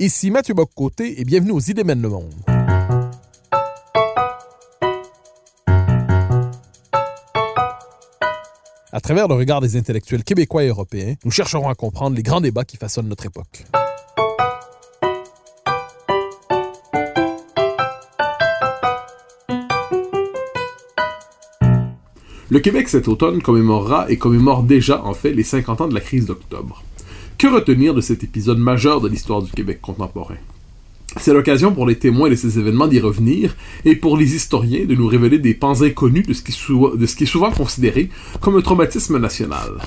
Ici Mathieu Bock-Côté et bienvenue aux Idées mènent le monde. À travers le regard des intellectuels québécois et européens, nous chercherons à comprendre les grands débats qui façonnent notre époque. Le Québec cet automne commémorera et commémore déjà en fait les 50 ans de la crise d'octobre. Que retenir de cet épisode majeur de l'histoire du Québec contemporain? C'est l'occasion pour les témoins de ces événements d'y revenir et pour les historiens de nous révéler des pans inconnus de ce qui, est souvent considéré comme un traumatisme national.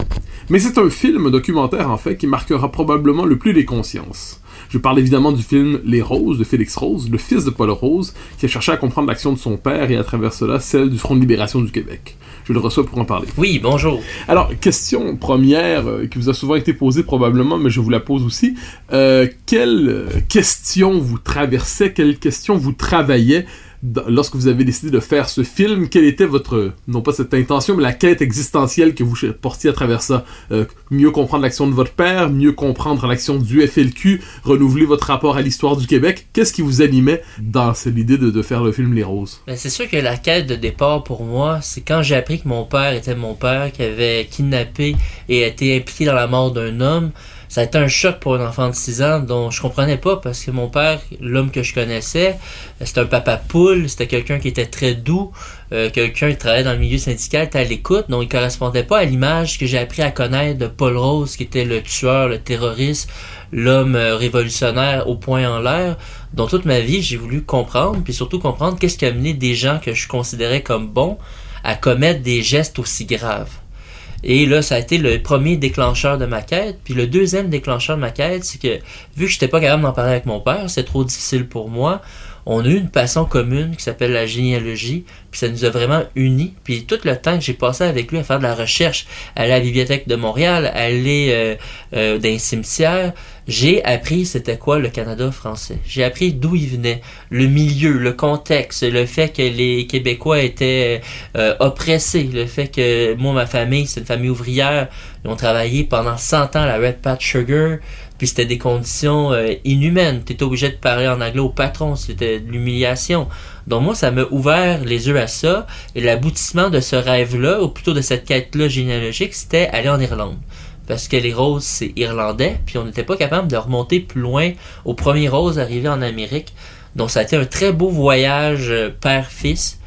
Mais c'est un film documentaire en fait qui marquera probablement le plus les consciences. Je parle évidemment du film Les Roses de Félix Rose, le fils de Paul Rose, qui a cherché à comprendre l'action de son père et à travers cela celle du Front de libération du Québec. Je le reçois pour en parler. Oui, bonjour. Alors, question première euh, qui vous a souvent été posée probablement, mais je vous la pose aussi. Euh, quelle euh, question vous traversait, quelle question vous travaillait lorsque vous avez décidé de faire ce film? Quelle était votre, non pas cette intention, mais la quête existentielle que vous portiez à travers ça? Euh, mieux comprendre l'action de votre père, mieux comprendre l'action du FLQ, renouveler votre rapport à l'histoire du Québec. Qu'est-ce qui vous animait dans cette idée de, de faire le film Les Roses? Ben, c'est sûr que la quête de départ pour moi, c'est quand j'ai appris que mon père était mon père, qui avait kidnappé et été impliqué dans la mort d'un homme. Ça a été un choc pour un enfant de 6 ans dont je comprenais pas parce que mon père, l'homme que je connaissais, c'était un papa poule, c'était quelqu'un qui était très doux, euh, quelqu'un qui travaillait dans le milieu syndical, était à l'écoute, donc il correspondait pas à l'image que j'ai appris à connaître de Paul Rose, qui était le tueur, le terroriste, l'homme euh, révolutionnaire au point en l'air, dont toute ma vie j'ai voulu comprendre, puis surtout comprendre qu'est-ce qui a amené des gens que je considérais comme bons à commettre des gestes aussi graves. Et là, ça a été le premier déclencheur de ma quête. Puis le deuxième déclencheur de ma quête, c'est que vu que j'étais pas capable d'en parler avec mon père, c'est trop difficile pour moi. On a eu une passion commune qui s'appelle la généalogie, puis ça nous a vraiment unis. Puis tout le temps que j'ai passé avec lui à faire de la recherche, à la bibliothèque de Montréal, aller euh, euh, dans les cimetières, j'ai appris c'était quoi le Canada français. J'ai appris d'où il venait, le milieu, le contexte, le fait que les Québécois étaient euh, oppressés, le fait que moi, ma famille, c'est une famille ouvrière, ils ont travaillé pendant 100 ans à la Red Pat Sugar, puis c'était des conditions euh, inhumaines. Tu obligé de parler en anglais au patron, c'était de l'humiliation. Donc moi, ça m'a ouvert les yeux à ça, et l'aboutissement de ce rêve-là, ou plutôt de cette quête-là généalogique, c'était aller en Irlande parce que les roses c'est irlandais, puis on n'était pas capable de remonter plus loin au premier rose arrivé en Amérique. Donc ça a été un très beau voyage euh, père-fils.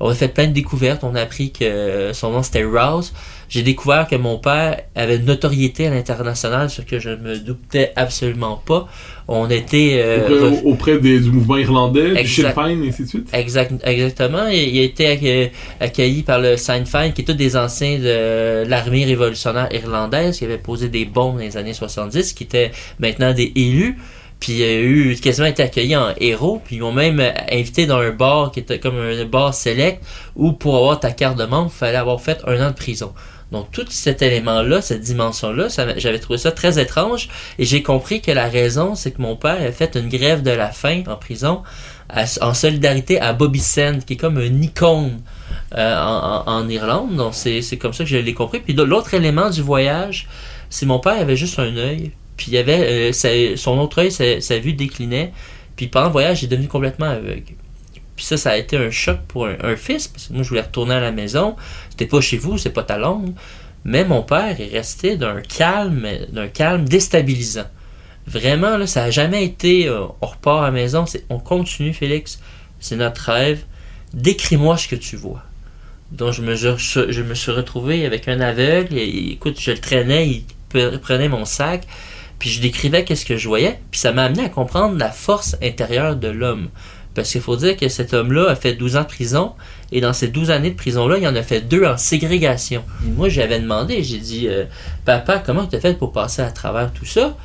On a fait plein de découvertes, on a appris que euh, son nom c'était Rouse. J'ai découvert que mon père avait une notoriété à l'international, ce que je ne me doutais absolument pas. On était... euh, Auprès, auprès des- du mouvement irlandais, du Sinn. Féin, et ainsi de suite? Exact, exactement. Il, il a été accue- accueilli par le Sinn Féin, qui est tous des anciens de l'armée révolutionnaire irlandaise, qui avait posé des bombes dans les années 70, qui étaient maintenant des élus. Puis il a eu quasiment été accueilli en héros. Puis ils m'ont même euh, invité dans un bar qui était comme un bar select, où pour avoir ta carte de membre, il fallait avoir fait un an de prison. Donc tout cet élément-là, cette dimension-là, j'avais trouvé ça très étrange et j'ai compris que la raison, c'est que mon père a fait une grève de la faim en prison en solidarité à Bobby Sand, qui est comme une icône euh, en, Irlande. Donc c'est comme ça que je l'ai compris. Puis l'autre élément du voyage, c'est mon père avait juste un œil, puis il avait euh, son autre œil, sa, vue déclinait. Puis pendant le voyage, j'ai devenu complètement aveugle. Puis ça, ça a été un choc pour un, un fils, parce que moi, je voulais retourner à la maison. C'était pas chez vous, c'est pas ta langue. Mais mon père est resté d'un calme, d'un calme déstabilisant. Vraiment, là, ça a jamais été euh, on repart à la maison, on continue, Félix. C'est notre rêve. Décris-moi ce que tu vois. Donc je me, je, suis retrouvé avec un aveugle. Et, écoute, je le traînais, il pre- prenait mon sac, puis je décrivais qu'est-ce que je voyais. Puis ça m'a amené à comprendre la force intérieure de l'homme. Parce qu'il faut dire que cet homme-là a fait 12 ans de prison, et dans ces 12 années de prison-là, il en a fait deux en ségrégation. Moi, j'avais demandé, j'ai dit, euh, Papa, comment tu as fait pour passer à travers tout ça?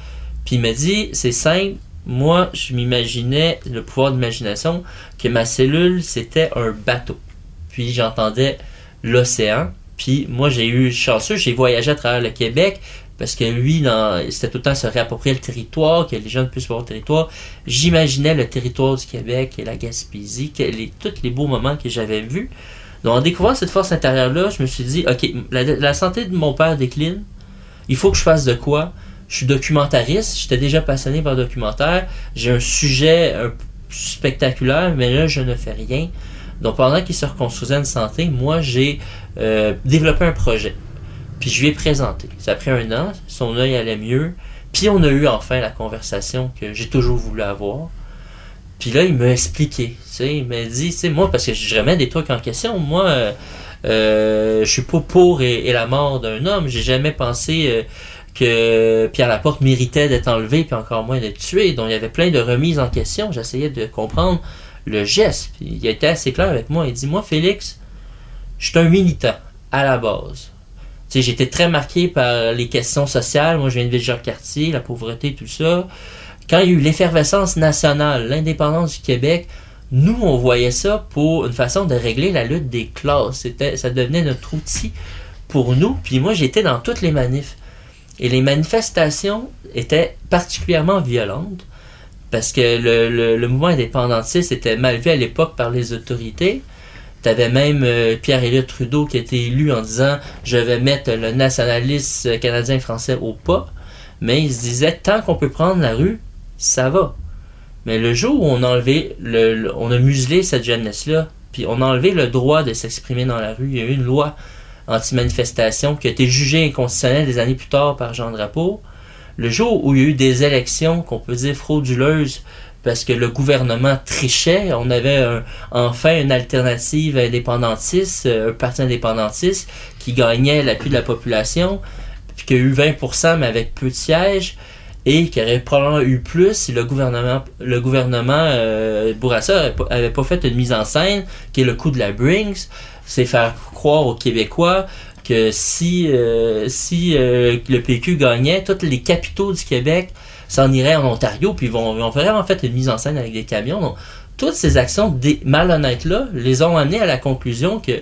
Puis il m'a dit, c'est simple, moi, je m'imaginais, le pouvoir d'imagination, que ma cellule, c'était un bateau. Puis j'entendais l'océan. Puis moi, j'ai eu chanceux, j'ai voyagé à travers le Québec, parce que lui, c'était tout le temps se réapproprier le territoire, que les jeunes puissent voir le territoire. J'imaginais le territoire du Québec et la Gaspésie, tous les beaux moments que j'avais vus. Donc en découvrant cette force intérieure-là, je me suis dit, OK, la, santé de mon père décline, il faut que je fasse de quoi? Je suis documentariste, j'étais déjà passionné par le documentaire, j'ai un sujet spectaculaire, mais là, je ne fais rien. Donc, pendant qu'il se reconstruisait une santé, moi, j'ai euh, développé un projet. Puis, je lui ai présenté. Ça a pris un an, son œil allait mieux. Puis, on a eu enfin la conversation que j'ai toujours voulu avoir. Puis là, il m'a expliqué. Il m'a dit, tu moi, parce que je remets des trucs en question. Moi, euh, euh, je suis pas pour et, et la mort d'un homme. J'ai jamais pensé euh, que Pierre Laporte méritait d'être enlevé, puis encore moins d'être tué. Donc il y avait plein de remises en question. J'essayais de comprendre le geste. Puis il était assez clair avec moi. Il dit Moi, Félix, je suis un militant à la base. J'étais très marqué par les questions sociales. Moi, je viens de Ville-Jacques-Cartier, la pauvreté, tout ça. Quand il y a eu l'effervescence nationale, l'indépendance du Québec, nous, on voyait ça pour une façon de régler la lutte des classes. C'était, ça devenait notre outil pour nous. Puis moi, j'étais dans toutes les manifs. Et les manifestations étaient particulièrement violentes parce que le mouvement indépendantiste était mal vu à l'époque par les autorités. Tu avais même euh, Pierre-Éliott Trudeau qui était élu en disant je vais mettre le nationalisme canadien-français au pas. Mais il se disait tant qu'on peut prendre la rue, ça va. Mais le jour où on a enlevé, le, le- on a muselé cette jeunesse-là, puis on a enlevé le droit de s'exprimer dans la rue, il y a eu une loi anti-manifestation qui a été jugée inconstitutionnelle des années plus tard par Jean Drapeau. Le jour où il y a eu des élections qu'on peut dire frauduleuses parce que le gouvernement trichait, on avait enfin une alternative indépendantiste, euh, un parti indépendantiste qui gagnait l'appui de la population, puis qui a eu 20% mais avec peu de sièges et qui aurait probablement eu plus si le gouvernement le gouvernement euh, Bourassa avait pas, fait une mise en scène qui est le coup de la Brinks. C'est faire croire aux Québécois que si euh, si euh, le PQ gagnait tous les capitaux du Québec s'en iraient en Ontario puis vont ils ont vraiment fait une mise en scène avec des camions donc toutes ces actions dé- malhonnêtes là les ont amenés à la conclusion que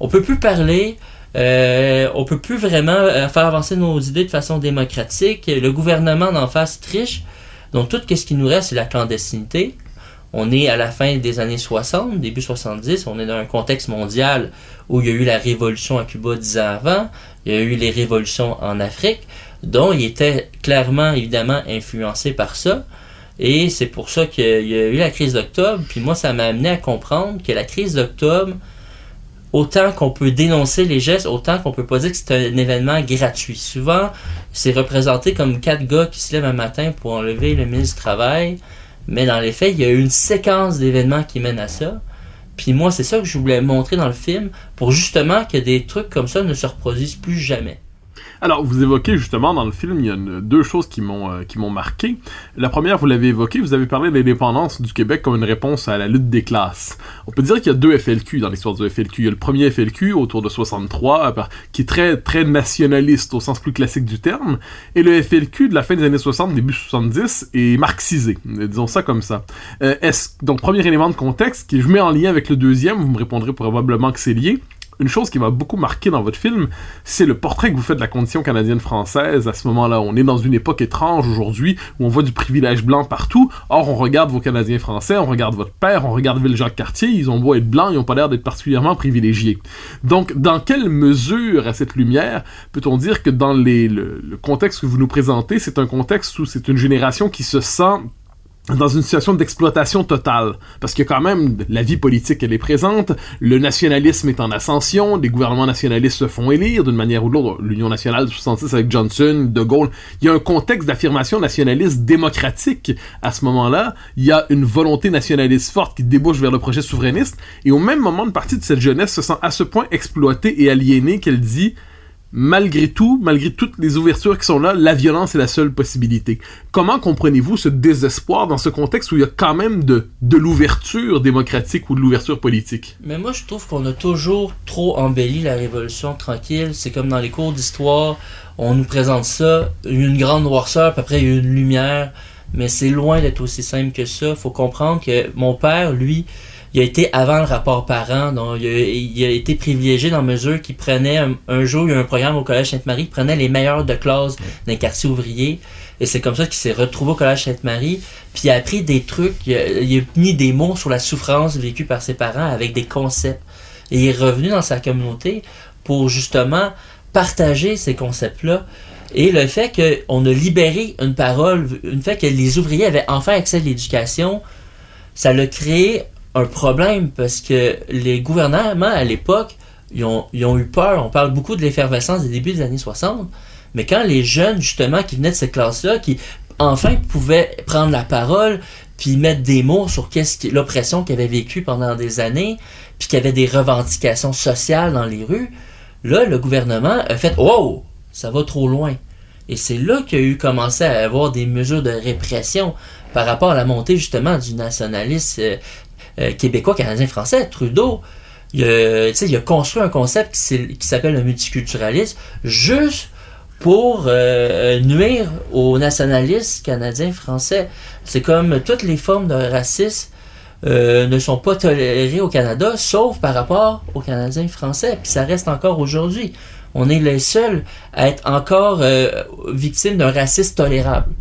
on peut plus parler euh, on peut plus vraiment euh, faire avancer nos idées de façon démocratique. Le gouvernement d'en face triche. Donc tout ce qui nous reste, c'est la clandestinité. On est à la fin des années 60, début 70. On est dans un contexte mondial où il y a eu la révolution à Cuba dix ans avant. Il y a eu les révolutions en Afrique. Dont il était clairement, évidemment, influencé par ça. Et c'est pour ça qu'il y a eu la crise d'octobre. Puis moi, ça m'a amené à comprendre que la crise d'octobre, autant qu'on peut dénoncer les gestes, autant qu'on peut pas dire que c'est un événement gratuit. Souvent, c'est représenté comme quatre gars qui se lèvent un matin pour enlever le ministre du Travail, mais dans les faits, il y a eu une séquence d'événements qui mènent à ça. Puis moi, c'est ça que je voulais montrer dans le film, pour justement que des trucs comme ça ne se reproduisent plus jamais. Alors, vous évoquez justement dans le film, il y a deux choses qui m'ont euh, qui m'ont marqué. La première, vous l'avez évoqué, vous avez parlé de l'indépendance du Québec comme une réponse à la lutte des classes. On peut dire qu'il y a deux FLQ dans l'histoire du FLQ. Il y a le premier FLQ autour de 63, euh, qui est très très nationaliste au sens plus classique du terme, et le FLQ de la fin des années 60, début 70 est marxisé. Disons ça comme ça. Euh, est-ce donc premier élément de contexte qui je mets en lien avec le deuxième, vous me répondrez probablement que c'est lié. Une chose qui m'a beaucoup marqué dans votre film, c'est le portrait que vous faites de la condition canadienne-française à ce moment-là. On est dans une époque étrange aujourd'hui où on voit du privilège blanc partout. Or, on regarde vos Canadiens français, on regarde votre père, on regarde Ville-Jacques-Cartier, ils ont beau être blancs, ils n'ont pas l'air d'être particulièrement privilégiés. Donc, dans quelle mesure, à cette lumière, peut-on dire que dans le contexte que vous nous présentez, c'est un contexte où c'est une génération qui se sent dans une situation d'exploitation totale. Parce que quand même, la vie politique, elle est présente, le nationalisme est en ascension, des gouvernements nationalistes se font élire d'une manière ou de l'autre. L'Union nationale de 66 avec Johnson, De Gaulle. Il y a un contexte d'affirmation nationaliste démocratique à ce moment-là. Il y a une volonté nationaliste forte qui débouche vers le projet souverainiste. Et au même moment, une partie de cette jeunesse se sent à ce point exploitée et aliénée qu'elle dit malgré tout, malgré toutes les ouvertures qui sont là, la violence est la seule possibilité. Comment comprenez-vous ce désespoir dans ce contexte où il y a quand même de, l'ouverture démocratique ou de l'ouverture politique? Mais moi, je trouve qu'on a toujours trop embelli la Révolution tranquille. C'est comme dans les cours d'histoire, on nous présente ça, une grande noirceur, puis après une lumière. Mais c'est loin d'être aussi simple que ça. Faut comprendre que mon père, lui, il a été avant le rapport parent, donc il a, il a été privilégié dans mesure qu'il prenait un, un, jour, il y a un programme au Collège Sainte-Marie, il prenait les meilleurs de classe d'un quartier ouvrier. Et c'est comme ça qu'il s'est retrouvé au Collège Sainte-Marie. Puis il a appris des trucs, il a, il a, mis des mots sur la souffrance vécue par ses parents avec des concepts. Et il est revenu dans sa communauté pour justement partager ces concepts-là. Et le fait qu'on a libéré une parole, le fait que les ouvriers avaient enfin accès à l'éducation, ça l'a créé un problème parce que les gouvernements à l'époque, ils ont, eu peur. On parle beaucoup de l'effervescence des débuts des années 60. Mais quand les jeunes, justement, qui venaient de cette classe-là, qui enfin pouvaient prendre la parole, puis mettre des mots sur l'oppression qu'ils avaient vécue pendant des années, puis qu'il y avait des revendications sociales dans les rues, là, le gouvernement a fait Oh, ça va trop loin. Et c'est là qu'il y a eu commencé à avoir des mesures de répression par rapport à la montée justement du nationalisme euh, euh, québécois, canadien, français. Trudeau, il a, il a construit un concept qui, s'appelle le multiculturalisme juste pour euh, nuire aux nationalistes canadiens, français. C'est comme toutes les formes de racisme euh, ne sont pas tolérées au Canada, sauf par rapport aux Canadiens français. Puis ça reste encore aujourd'hui. On est les seuls à être encore euh, victimes d'un racisme tolérable.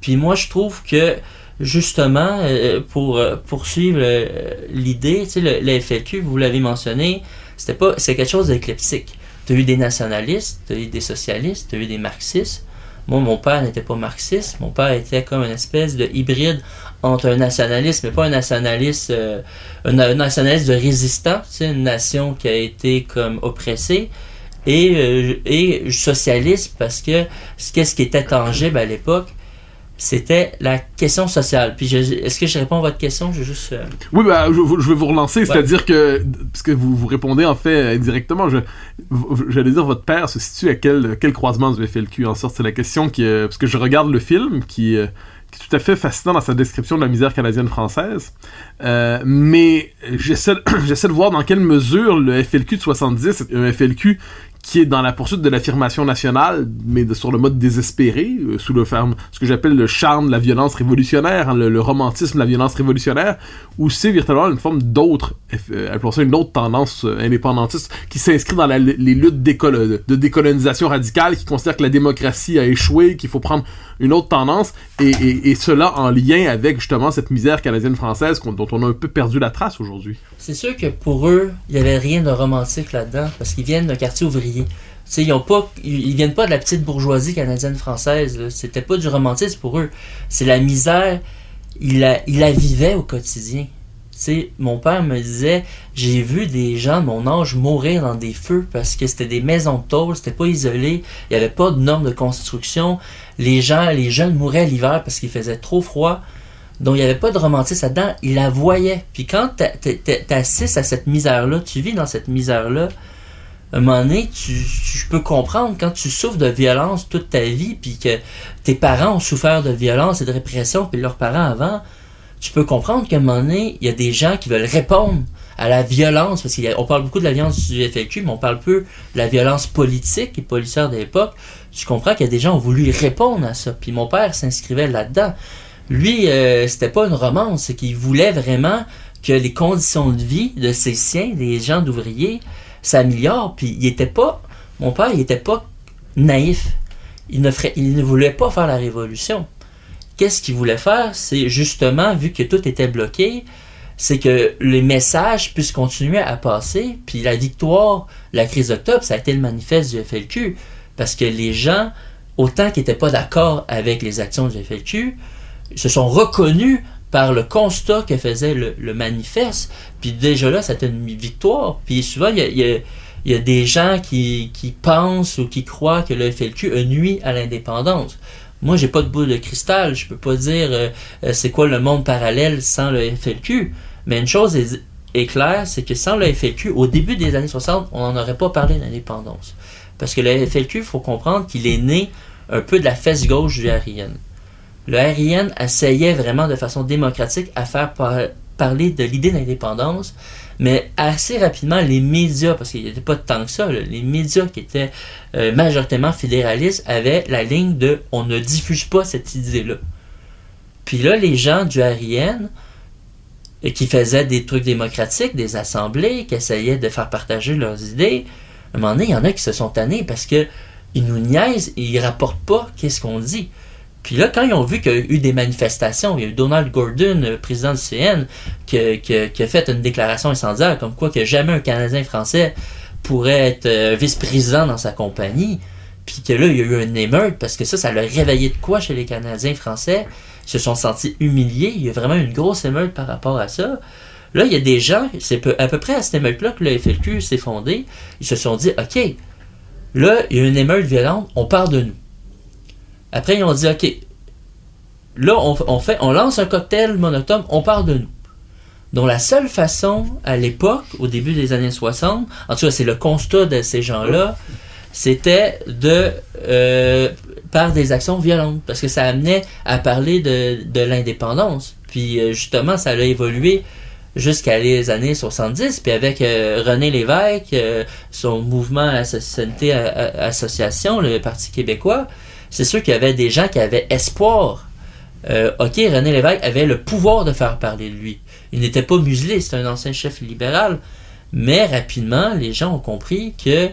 Puis moi, je trouve que justement, euh, pour euh, poursuivre euh, l'idée, tu sais, le, FLQ, vous l'avez mentionné, c'était pas, c'est quelque chose d'éclectique. Tu as eu des nationalistes, tu as eu des socialistes, tu as eu des marxistes. Moi, mon père n'était pas marxiste. Mon père était comme une espèce de hybride entre un nationaliste, mais pas un nationaliste, un, nationaliste de résistant, tu sais, une nation qui a été comme oppressée, et, et socialiste parce que qu'est-ce qui était tangible à l'époque, c'était la question sociale. Puis, est-ce que je réponds à votre question? Je juste. Euh... Oui, bah, je, je, vais vous relancer, ouais. c'est-à-dire que, parce que vous, vous répondez en fait indirectement, je, j'allais dire, votre père se situe à quel, quel croisement du FLQ en sorte? C'est la question qui. parce que je regarde le film qui. Euh, qui est tout à fait fascinant dans sa description de la misère canadienne-française. Euh, mais j'essaie, j'essaie de voir dans quelle mesure le FLQ de 70 est un FLQ qui est dans la poursuite de l'affirmation nationale, mais sur le mode désespéré, euh, sous le ferme, ce que j'appelle le charme de la violence révolutionnaire, hein, le, romantisme de la violence révolutionnaire, où c'est virtuellement une forme d'autre, euh, ça une autre tendance euh, indépendantiste, qui s'inscrit dans les luttes de décolonisation radicale, qui considère que la démocratie a échoué, qu'il faut prendre une autre tendance, et, cela en lien avec justement cette misère canadienne-française dont on a un peu perdu la trace aujourd'hui. C'est sûr que pour eux, il n'y avait rien de romantique là-dedans, parce qu'ils viennent d'un quartier ouvrier. Ils ont pas ils viennent pas de la petite bourgeoisie canadienne française c'était pas du romantisme pour eux. C'est la misère ils la, la vivaient au quotidien. Mon père me disait j'ai vu des gens de mon âge mourir dans des feux parce que c'était des maisons de tôle c'était pas isolé il y avait pas de normes de construction. Les gens les jeunes mouraient l'hiver parce qu'il faisait trop froid. Donc il n'y avait pas de romantisme là-dedans. Ils la voyaient. Puis quand t'assistes à cette misère là tu vis dans cette misère là un moment donné, tu, tu peux comprendre quand tu souffres de violence toute ta vie, puis que tes parents ont souffert de violence et de répression, puis leurs parents avant, tu peux comprendre qu'à un moment donné, il y a des gens qui veulent répondre à la violence, parce qu'on parle beaucoup de la violence du FLQ, mais on parle peu de la violence politique et policière de l'époque. Tu comprends qu'il y a des gens qui ont voulu répondre à ça. Puis mon père s'inscrivait là-dedans. Lui, euh, c'était pas une romance, c'est qu'il voulait vraiment que les conditions de vie de ses siens, des gens d'ouvriers, s'améliore. Puis il était pas, mon père, il pas naïf. Il ne, ferait, il ne voulait pas faire la révolution. Qu'est-ce qu'il voulait faire? C'est justement, vu que tout était bloqué, c'est que les messages puissent continuer à passer. Puis la victoire, la crise d'octobre, ça a été le manifeste du FLQ. Parce que les gens, autant qu'ils n'étaient pas d'accord avec les actions du FLQ, se sont reconnus par le constat que faisait le, le manifeste. Puis déjà là, c'était une victoire. Puis souvent, il y a, y a- y a des gens qui, qui pensent ou qui croient que le FLQ nuit à l'indépendance. Moi, j'ai pas de boule de cristal. Je peux pas dire euh, euh, c'est quoi le monde parallèle sans le FLQ. Mais une chose est, claire, c'est que sans le FLQ, au début des années 60, on n'en aurait pas parlé d'indépendance. Parce que le FLQ, faut comprendre qu'il est né un peu de la fesse gauche du RIN. Le RIN essayait vraiment de façon démocratique à faire par- parler de l'idée d'indépendance, mais assez rapidement, les médias, parce qu'il n'y avait pas tant que ça, les médias qui étaient euh, majoritairement fédéralistes avaient la ligne de on ne diffuse pas cette idée-là. Puis là, les gens du RIN, et qui faisaient des trucs démocratiques, des assemblées, qui essayaient de faire partager leurs idées, à un moment donné, il y en a qui se sont tannés parce que ils nous niaisent et ils rapportent pas qu'est-ce qu'on dit. Puis là, quand ils ont vu qu'il y a eu des manifestations, il y a eu Donald Gordon, président du CN, qui, a- fait une déclaration incendiaire comme quoi que jamais un Canadien français pourrait être euh, vice-président dans sa compagnie. Puis que là, il y a eu une émeute parce que ça, ça l'a réveillé de quoi chez les Canadiens français? Ils se sont sentis humiliés. Il y a vraiment une grosse émeute par rapport à ça. Là, il y a des gens, c'est à peu près à cette émeute-là que le FLQ s'est fondé. Ils se sont dit, OK, là, il y a une émeute violente, on parle de nous. Après, ils ont dit, OK, là, on, fait, on lance un cocktail monotone, on parle de nous. Donc, la seule façon, à l'époque, au début des années 60, en tout cas, c'est le constat de ces gens-là, c'était de, euh, par des actions violentes, parce que ça amenait à parler de, de l'indépendance. Puis, euh, justement, ça a évolué jusqu'à les années 70, puis avec euh, René Lévesque, euh, son mouvement à- Association, le Parti québécois, c'est sûr qu'il y avait des gens qui avaient espoir. Euh, ok, René Lévesque avait le pouvoir de faire parler de lui. Il n'était pas muselé, c'était un ancien chef libéral. Mais rapidement, les gens ont compris que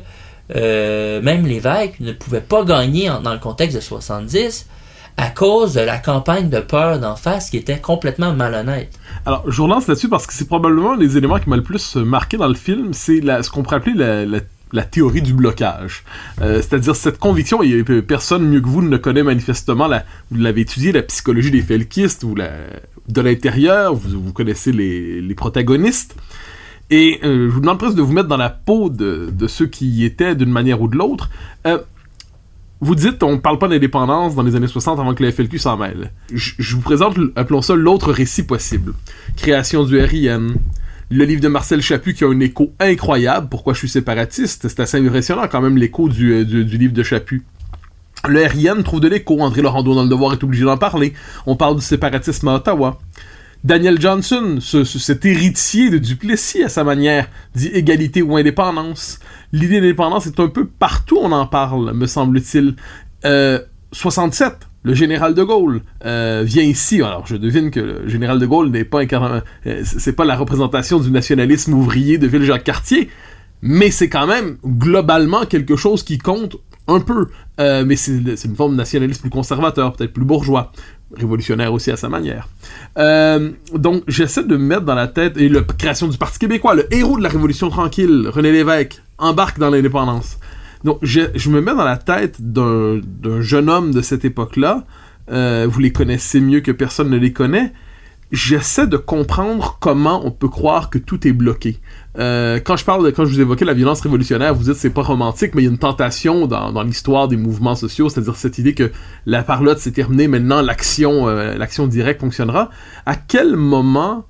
euh, même Lévesque ne pouvait pas gagner dans le contexte de 70 à cause de la campagne de peur d'en face qui était complètement malhonnête. Alors, je relance là-dessus parce que c'est probablement des éléments qui m'a le plus marqué dans le film, c'est ce qu'on pourrait appeler la- la théorie du blocage. Euh, C'est-à-dire cette conviction, et personne mieux que vous ne connaît manifestement, la, vous l'avez étudié, la psychologie des felkistes, ou la, de l'intérieur, vous, vous connaissez les, protagonistes. Et euh, je vous demande presque de vous mettre dans la peau de, de ceux qui y étaient d'une manière ou de l'autre. Euh, vous dites, on parle pas d'indépendance dans les années 60 avant que le FLQ s'en mêle. Je, je vous présente, appelons ça l'autre récit possible. Création du RIN, le livre de Marcel Chaput qui a un écho incroyable. Pourquoi je suis séparatiste? C'est assez impressionnant quand même l'écho du, euh, du, livre de Chaput. Le RIN trouve de l'écho. André Laurando dans le devoir est obligé d'en parler. On parle du séparatisme à Ottawa. Daniel Johnson, ce- cet héritier de Duplessis à sa manière, dit égalité ou indépendance. L'idée d'indépendance est un peu partout, on en parle, me semble-t-il. Euh, 67, le général de Gaulle euh, vient ici. Alors, je devine que le général de Gaulle n'est pas euh, c'est pas la représentation du nationalisme ouvrier de Ville-Jacques-Cartier, mais c'est quand même globalement quelque chose qui compte un peu. Euh, mais c'est une forme de nationalisme plus conservateur, peut-être plus bourgeois, révolutionnaire aussi à sa manière. Donc, j'essaie de me mettre dans la tête, et la création du Parti québécois, le héros de la Révolution tranquille, René Lévesque, embarque dans l'indépendance. Donc, je, je me mets dans la tête d'un jeune homme de cette époque-là. Euh, vous les connaissez mieux que personne ne les connaît. J'essaie de comprendre comment on peut croire que tout est bloqué. Euh, quand je parle de, quand je vous évoquais la violence révolutionnaire, vous dites c'est pas romantique, mais il y a une tentation dans, dans l'histoire des mouvements sociaux, c'est-à-dire cette idée que la parlotte s'est terminée, maintenant l'action, euh, l'action directe fonctionnera. À quel moment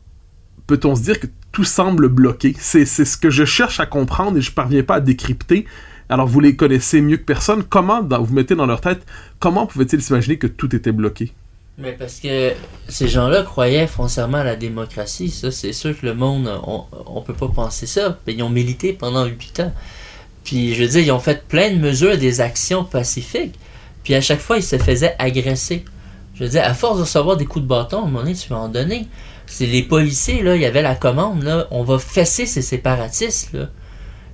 peut-on se dire que tout semble bloqué? C'est c'est ce que je cherche à comprendre et je parviens pas à décrypter. Alors vous les connaissez mieux que personne. Comment vous mettez dans leur tête comment pouvaient-ils s'imaginer que tout était bloqué? Mais parce que ces gens-là croyaient foncièrement à la démocratie, ça c'est sûr que le monde, on, on peut pas penser ça. Mais ils ont milité pendant huit ans. Puis je veux ils ont fait plein de mesures, des actions pacifiques. Puis à chaque fois, ils se faisaient agresser. Je veux dire, à force de recevoir des coups de bâton, à un moment donné, tu vas en donner. C'est les policiers, là, il y avait la commande, on va fesser ces séparatistes.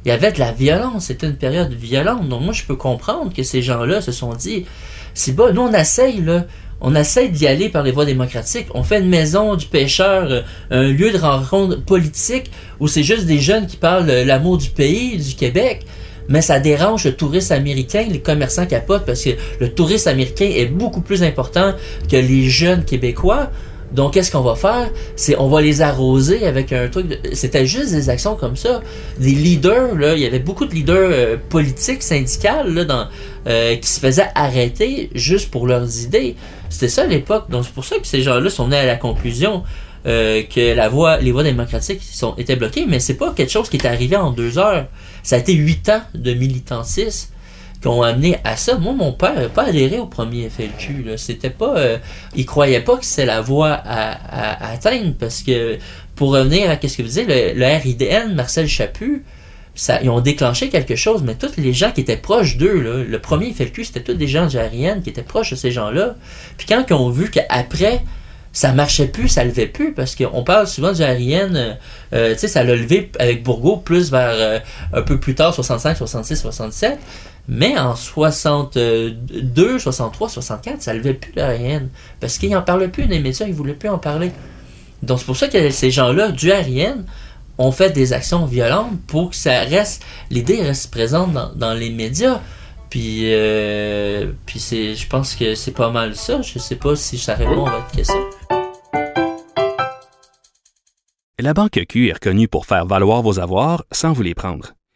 Il y avait de la violence, c'était une période violente. Donc moi, je peux comprendre que ces gens-là se sont dit, c'est bon, nous on essaye, là, on essaye d'y aller par les voies démocratiques. On fait une maison du pêcheur, euh, un lieu de rencontre politique où c'est juste des jeunes qui parlent euh, l'amour du pays, du Québec. mais ça dérange le touriste américain, les commerçants capotent parce que le touriste américain est beaucoup plus important que les jeunes québécois. Donc, qu'est-ce qu'on va faire? C'est, on va les arroser avec un truc. de- C'était juste des actions comme ça. Des leaders, là, il y avait beaucoup de leaders euh, politiques, syndicales, là, dans, euh, qui se faisaient arrêter juste pour leurs idées. C'était ça l'époque. Donc, c'est pour ça que ces gens-là sont venus à la conclusion euh, que la voie, les voies démocratiques sont, étaient bloquées, mais c'est pas quelque chose qui est arrivé en deux heures. Ça a été huit ans de militantisme qui ont amené à ça. Moi, mon père n'a pas adhéré au premier FLQ. C'était pas, euh, il croyait pas que c'est la voie à, atteindre parce que pour revenir à ce que vous disiez, le, RIDN, Marcel Chaput, ils ont déclenché quelque chose, mais tous les gens qui étaient proches d'eux, le premier FLQ, c'était tous des gens RIN qui étaient proches de ces gens-là. Puis quand ils ont vu qu'après, ça marchait plus, ça levait plus, parce qu'on parle souvent du RIN, euh, tu sais, ça l'a levé avec Bourgault plus vers euh, un peu plus tard, 65, 66, 67. Mais en 62, 63, 64, ça levait plus le RIN. Parce qu'ils n'en parlaient plus, les médias, ils voulaient plus en parler. Donc c'est pour ça que ces gens-là, du RIN, ont fait des actions violentes pour que ça reste, l'idée reste présente dans, dans les médias. Puis, euh, puis c'est, je pense que c'est pas mal ça. Je sais pas si ça répond à votre question. La Banque Q est reconnue pour faire valoir vos avoirs sans vous les prendre.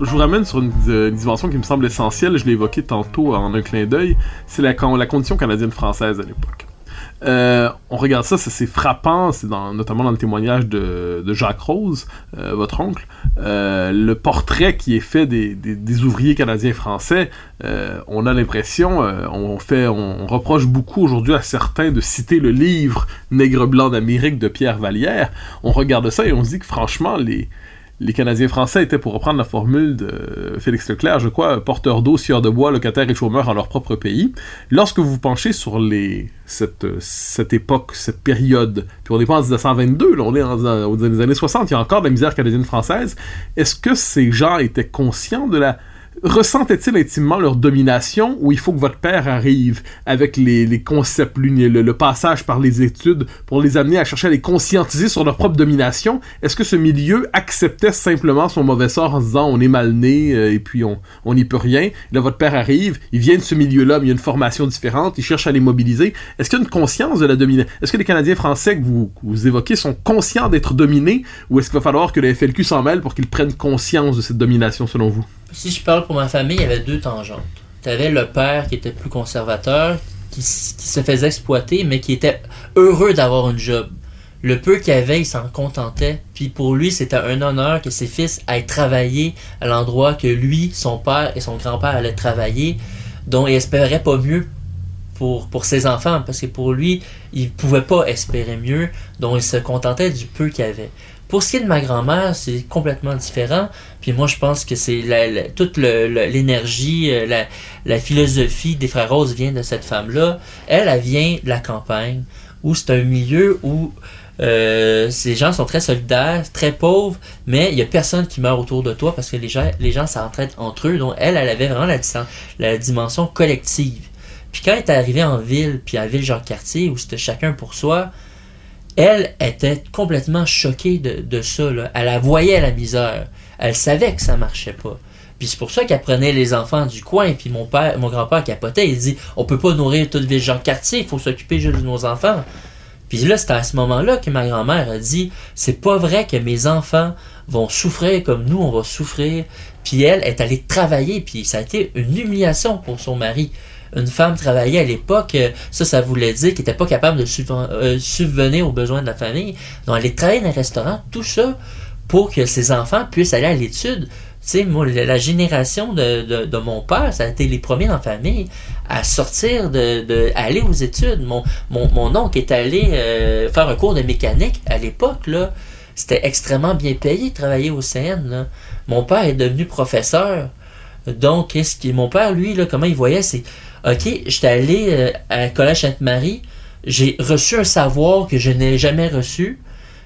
Je vous ramène sur une, euh, une dimension qui me semble essentielle, je l'ai évoqué tantôt en un clin d'œil, c'est la, con- la condition canadienne-française à l'époque. Euh, on regarde ça, c'est frappant, c'est dans, notamment dans le témoignage de, de Jacques Rose, euh, votre oncle, le portrait qui est fait des, ouvriers canadiens français, on a l'impression, on fait, on, on reproche beaucoup aujourd'hui à certains de citer le livre Nègre blanc d'Amérique de Pierre Vallière. On regarde ça et on se dit que franchement, les, les Canadiens français étaient, pour reprendre la formule de Félix Leclerc, je crois, porteurs d'eau, scieurs de bois, locataires et chômeurs en leur propre pays. Lorsque vous penchez sur les, cette, cette époque, cette période, puis on n'est pas en 1922, là, on est en, en- aux années 60, il y a encore de la misère canadienne-française, est-ce que ces gens étaient conscients de la... Ressentaient-ils intimement leur domination ou il faut que votre père arrive avec les, les concepts, le, le passage par les études pour les amener à chercher à les conscientiser sur leur propre domination? Est-ce que ce milieu acceptait simplement son mauvais sort en disant on est mal né euh, et puis on on n'y peut rien? Là, votre père arrive, il vient de ce milieu-là, mais il y a une formation différente, il cherche à les mobiliser. Est-ce qu'il y a une conscience de la domination? Est-ce que les Canadiens français que vous, vous évoquez sont conscients d'être dominés ou est-ce qu'il va falloir que le FLQ s'en mêle pour qu'ils prennent conscience de cette domination selon vous? Si je parle pour ma famille, il y avait deux tangentes. Tu avais le père qui était plus conservateur, qui, se faisait exploiter, mais qui était heureux d'avoir un job. Le peu qu'il avait, il s'en contentait. Puis pour lui, c'était un honneur que ses fils aillent travailler à l'endroit que lui, son père et son grand-père allaient travailler, dont il espérait pas mieux pour, pour ses enfants, parce que pour lui, il pouvait pas espérer mieux, donc il se contentait du peu qu'il avait. Pour ce qui est de ma grand-mère, c'est complètement différent. Puis moi, je pense que c'est toute l'énergie, euh, la, la philosophie des Frères Roses vient de cette femme-là. Elle, elle vient de la campagne, où c'est un milieu où euh, ces gens sont très solidaires, très pauvres, mais il y a personne qui meurt autour de toi parce que les gens, les gens s'entraident entre eux. Donc elle, elle avait vraiment la, la dimension collective. Puis quand elle est arrivée en ville, puis à Ville-Jean-Cartier, où c'était chacun pour soi, elle était complètement choquée de, ça. Elle voyait la misère. Elle savait que ça marchait pas. Puis c'est pour ça qu'elle prenait les enfants du coin. Puis mon grand-père capotait. Il dit On peut pas nourrir toute ville Jean Cartier, il faut s'occuper juste de nos enfants. Puis là, c'est à ce moment-là que ma grand-mère a dit c'est pas vrai que mes enfants vont souffrir comme nous, on va souffrir. Puis elle est allée travailler, puis ça a été une humiliation pour son mari. Une femme travaillait à l'époque, euh, ça, ça voulait dire qu'elle n'était pas capable de euh, subvenir aux besoins de la famille. Donc, elle est dans un restaurant, tout ça, pour que ses enfants puissent aller à l'étude. Tu sais, moi, la génération de, mon père, ça a été les premiers dans la famille à sortir de, à aller aux études. Mon, oncle est allé euh, faire un cours de mécanique à l'époque, là. C'était extrêmement bien payé de travailler au CN. Mon père est devenu professeur. Donc, qui, mon père, lui, là, comment il voyait, c'est, OK, j'étais allé euh, à Collège Sainte-Marie, j'ai reçu un savoir que je n'ai jamais reçu.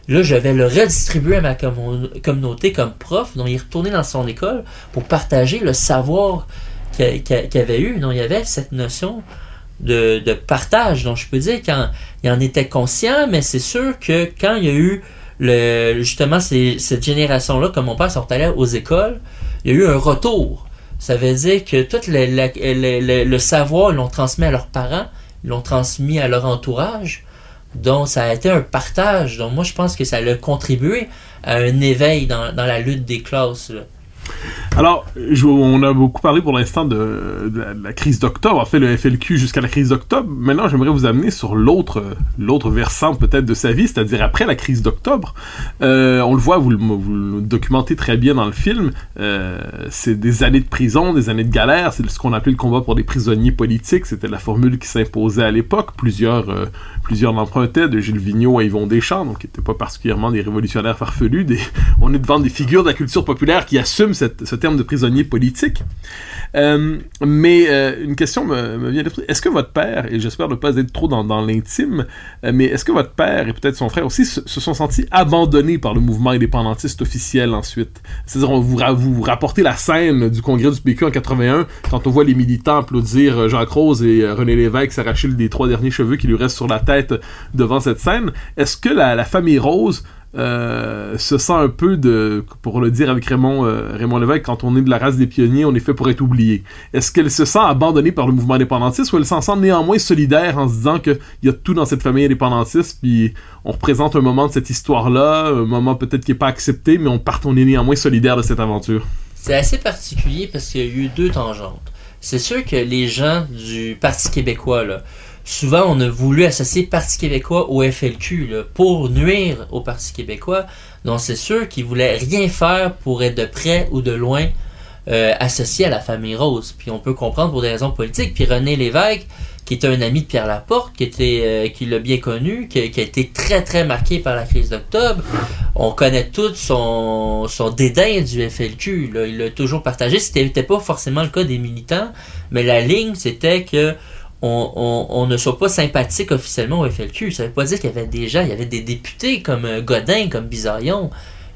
Là, je vais le redistribuer à ma commun- communauté comme prof. Donc, il est retourné dans son école pour partager le savoir qu'il avait eu. Donc, il y avait cette notion de, partage. Donc, je peux dire qu'il en, était conscient, mais c'est sûr que quand il y a eu justement cette génération-là, comme mon père sont allés aux écoles, il y a eu un retour. Ça veut dire que tout le, le- le- savoir, ils l'ont transmis à leurs parents, ils l'ont transmis à leur entourage. Donc, ça a été un partage. Donc, moi, je pense que ça a contribué à un éveil dans, la lutte des classes. Alors, on a beaucoup parlé pour l'instant de, la, crise d'octobre, en fait le FLQ jusqu'à la crise d'octobre. Maintenant, j'aimerais vous amener sur l'autre l'autre versant peut-être de sa vie, c'est-à-dire après la crise d'octobre. Euh, on le voit, vous le, documentez très bien dans le film. Euh, c'est des années de prison, des années de galère. C'est ce qu'on appelait le combat pour les prisonniers politiques. C'était la formule qui s'imposait à l'époque. Plusieurs euh, plusieurs l'empruntaient, de Gilles Vigneault à Yvon Deschamps, donc qui n'étaient pas particulièrement des révolutionnaires farfelus. On est devant des figures de la culture populaire qui assument ce terme de prisonnier politique. Euh, mais euh, une question me, me vient d'esprit. Est-ce que votre père, et j'espère ne pas être trop dans, l'intime, euh, mais est-ce que votre père et peut-être son frère aussi se, sont sentis abandonnés par le mouvement indépendantiste officiel ensuite? C'est-à-dire, on vous, ra- vous rapportez la scène du congrès du PQ en 81, quand on voit les militants applaudir Jacques Rose et René Lévesque s'arracher les trois derniers cheveux qui lui restent sur la tête devant cette scène. Est-ce que la, famille Rose euh, se sent un peu de, pour le dire avec Raymond, euh, Raymond Lévesque, quand on est de la race des pionniers, on est fait pour être oublié? Est-ce qu'elle se sent abandonnée par le mouvement indépendantiste ou elle s'en sent néanmoins solidaire en se disant qu'il y a tout dans cette famille indépendantiste, puis on représente un moment de cette histoire-là, un moment peut-être qui n'est pas accepté, mais on part, on est néanmoins solidaire de cette aventure? C'est assez particulier parce qu'il y a eu deux tangentes. C'est sûr que les gens du Parti québécois, là, souvent on a voulu associer Parti québécois au FLQ pour nuire au Parti québécois. Donc c'est sûr qu'ils voulaient rien faire pour être de près ou de loin euh, associé à la famille Rose. Puis on peut comprendre pour des raisons politiques. Puis René Lévesque, qui était un ami de Pierre Laporte, qui était, euh, qui l'a bien connu, qui, a été très très marqué par la crise d'octobre. On connaît tous son, dédain du FLQ. Il l'a toujours partagé. C'était c'était pas forcément le cas des militants, mais la ligne c'était que on, ne soit pas sympathique officiellement au FLQ. Ça veut pas dire qu'il y avait des il y avait des députés comme euh, Godin, comme Bizarion,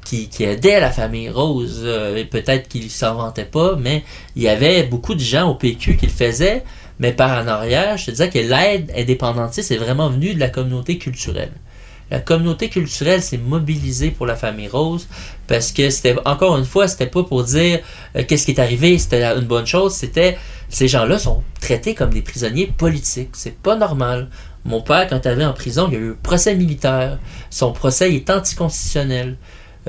qui, qui aidaient la famille Rose. Euh, et Peut-être qu'ils s'en vantaient pas, mais il y avait beaucoup de gens au PQ qui le faisaient. Mais par en arrière, je te disais que l'aide indépendantiste est vraiment venue de la communauté culturelle. La communauté culturelle s'est mobilisée pour la famille Rose parce que c'était encore une fois, c'était pas pour dire euh, qu'est-ce qui est arrivé, c'était une bonne chose, c'était ces gens-là sont traités comme des prisonniers politiques. C'est pas normal. Mon père, quand il était en prison, il y a eu un procès militaire. Son procès est anticonstitutionnel.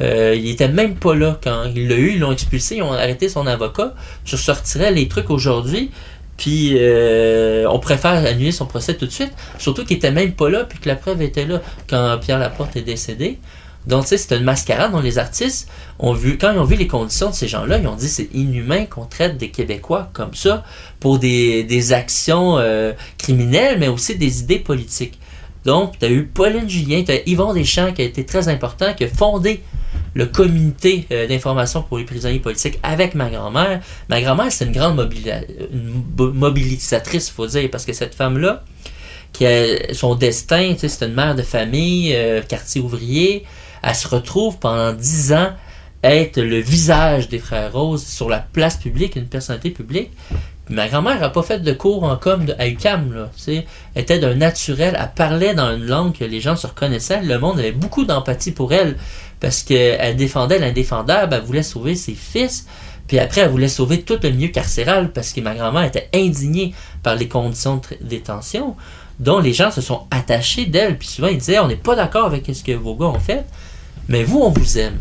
Euh, il était même pas là quand il l'a eu, ils l'ont expulsé, ils ont arrêté son avocat. Je sortirais les trucs aujourd'hui, puis euh, on préfère annuler son procès tout de suite. Surtout qu'il était même pas là, puis que la preuve était là quand Pierre Laporte est décédé. Donc, tu c'est une mascarade dont les artistes ont vu, quand ils ont vu les conditions de ces gens-là, ils ont dit c'est inhumain qu'on traite des Québécois comme ça pour des, des actions euh, criminelles, mais aussi des idées politiques. Donc, tu as eu Pauline Julien, tu as Yvon Deschamps qui a été très important, qui a fondé le comité euh, d'information pour les prisonniers politiques avec ma grand-mère. Ma grand-mère, c'est une grande mobili- une mobilisatrice, il faut dire, parce que cette femme-là, qui a son destin, c'est une mère de famille, euh, quartier ouvrier, elle se retrouve pendant dix ans être le visage des frères Roses sur la place publique, une personnalité publique. Ma grand-mère n'a pas fait de cours en com à UQAM, là. Elle était d'un naturel, elle parlait dans une langue que les gens se reconnaissaient. Le monde avait beaucoup d'empathie pour elle parce qu'elle défendait l'indéfendable, elle voulait sauver ses fils. Puis après, elle voulait sauver tout le milieu carcéral parce que ma grand-mère était indignée par les conditions de détention. dont les gens se sont attachés d'elle. Puis souvent, ils disaient, on n'est pas d'accord avec ce que vos gars ont fait, mais vous, on vous aime.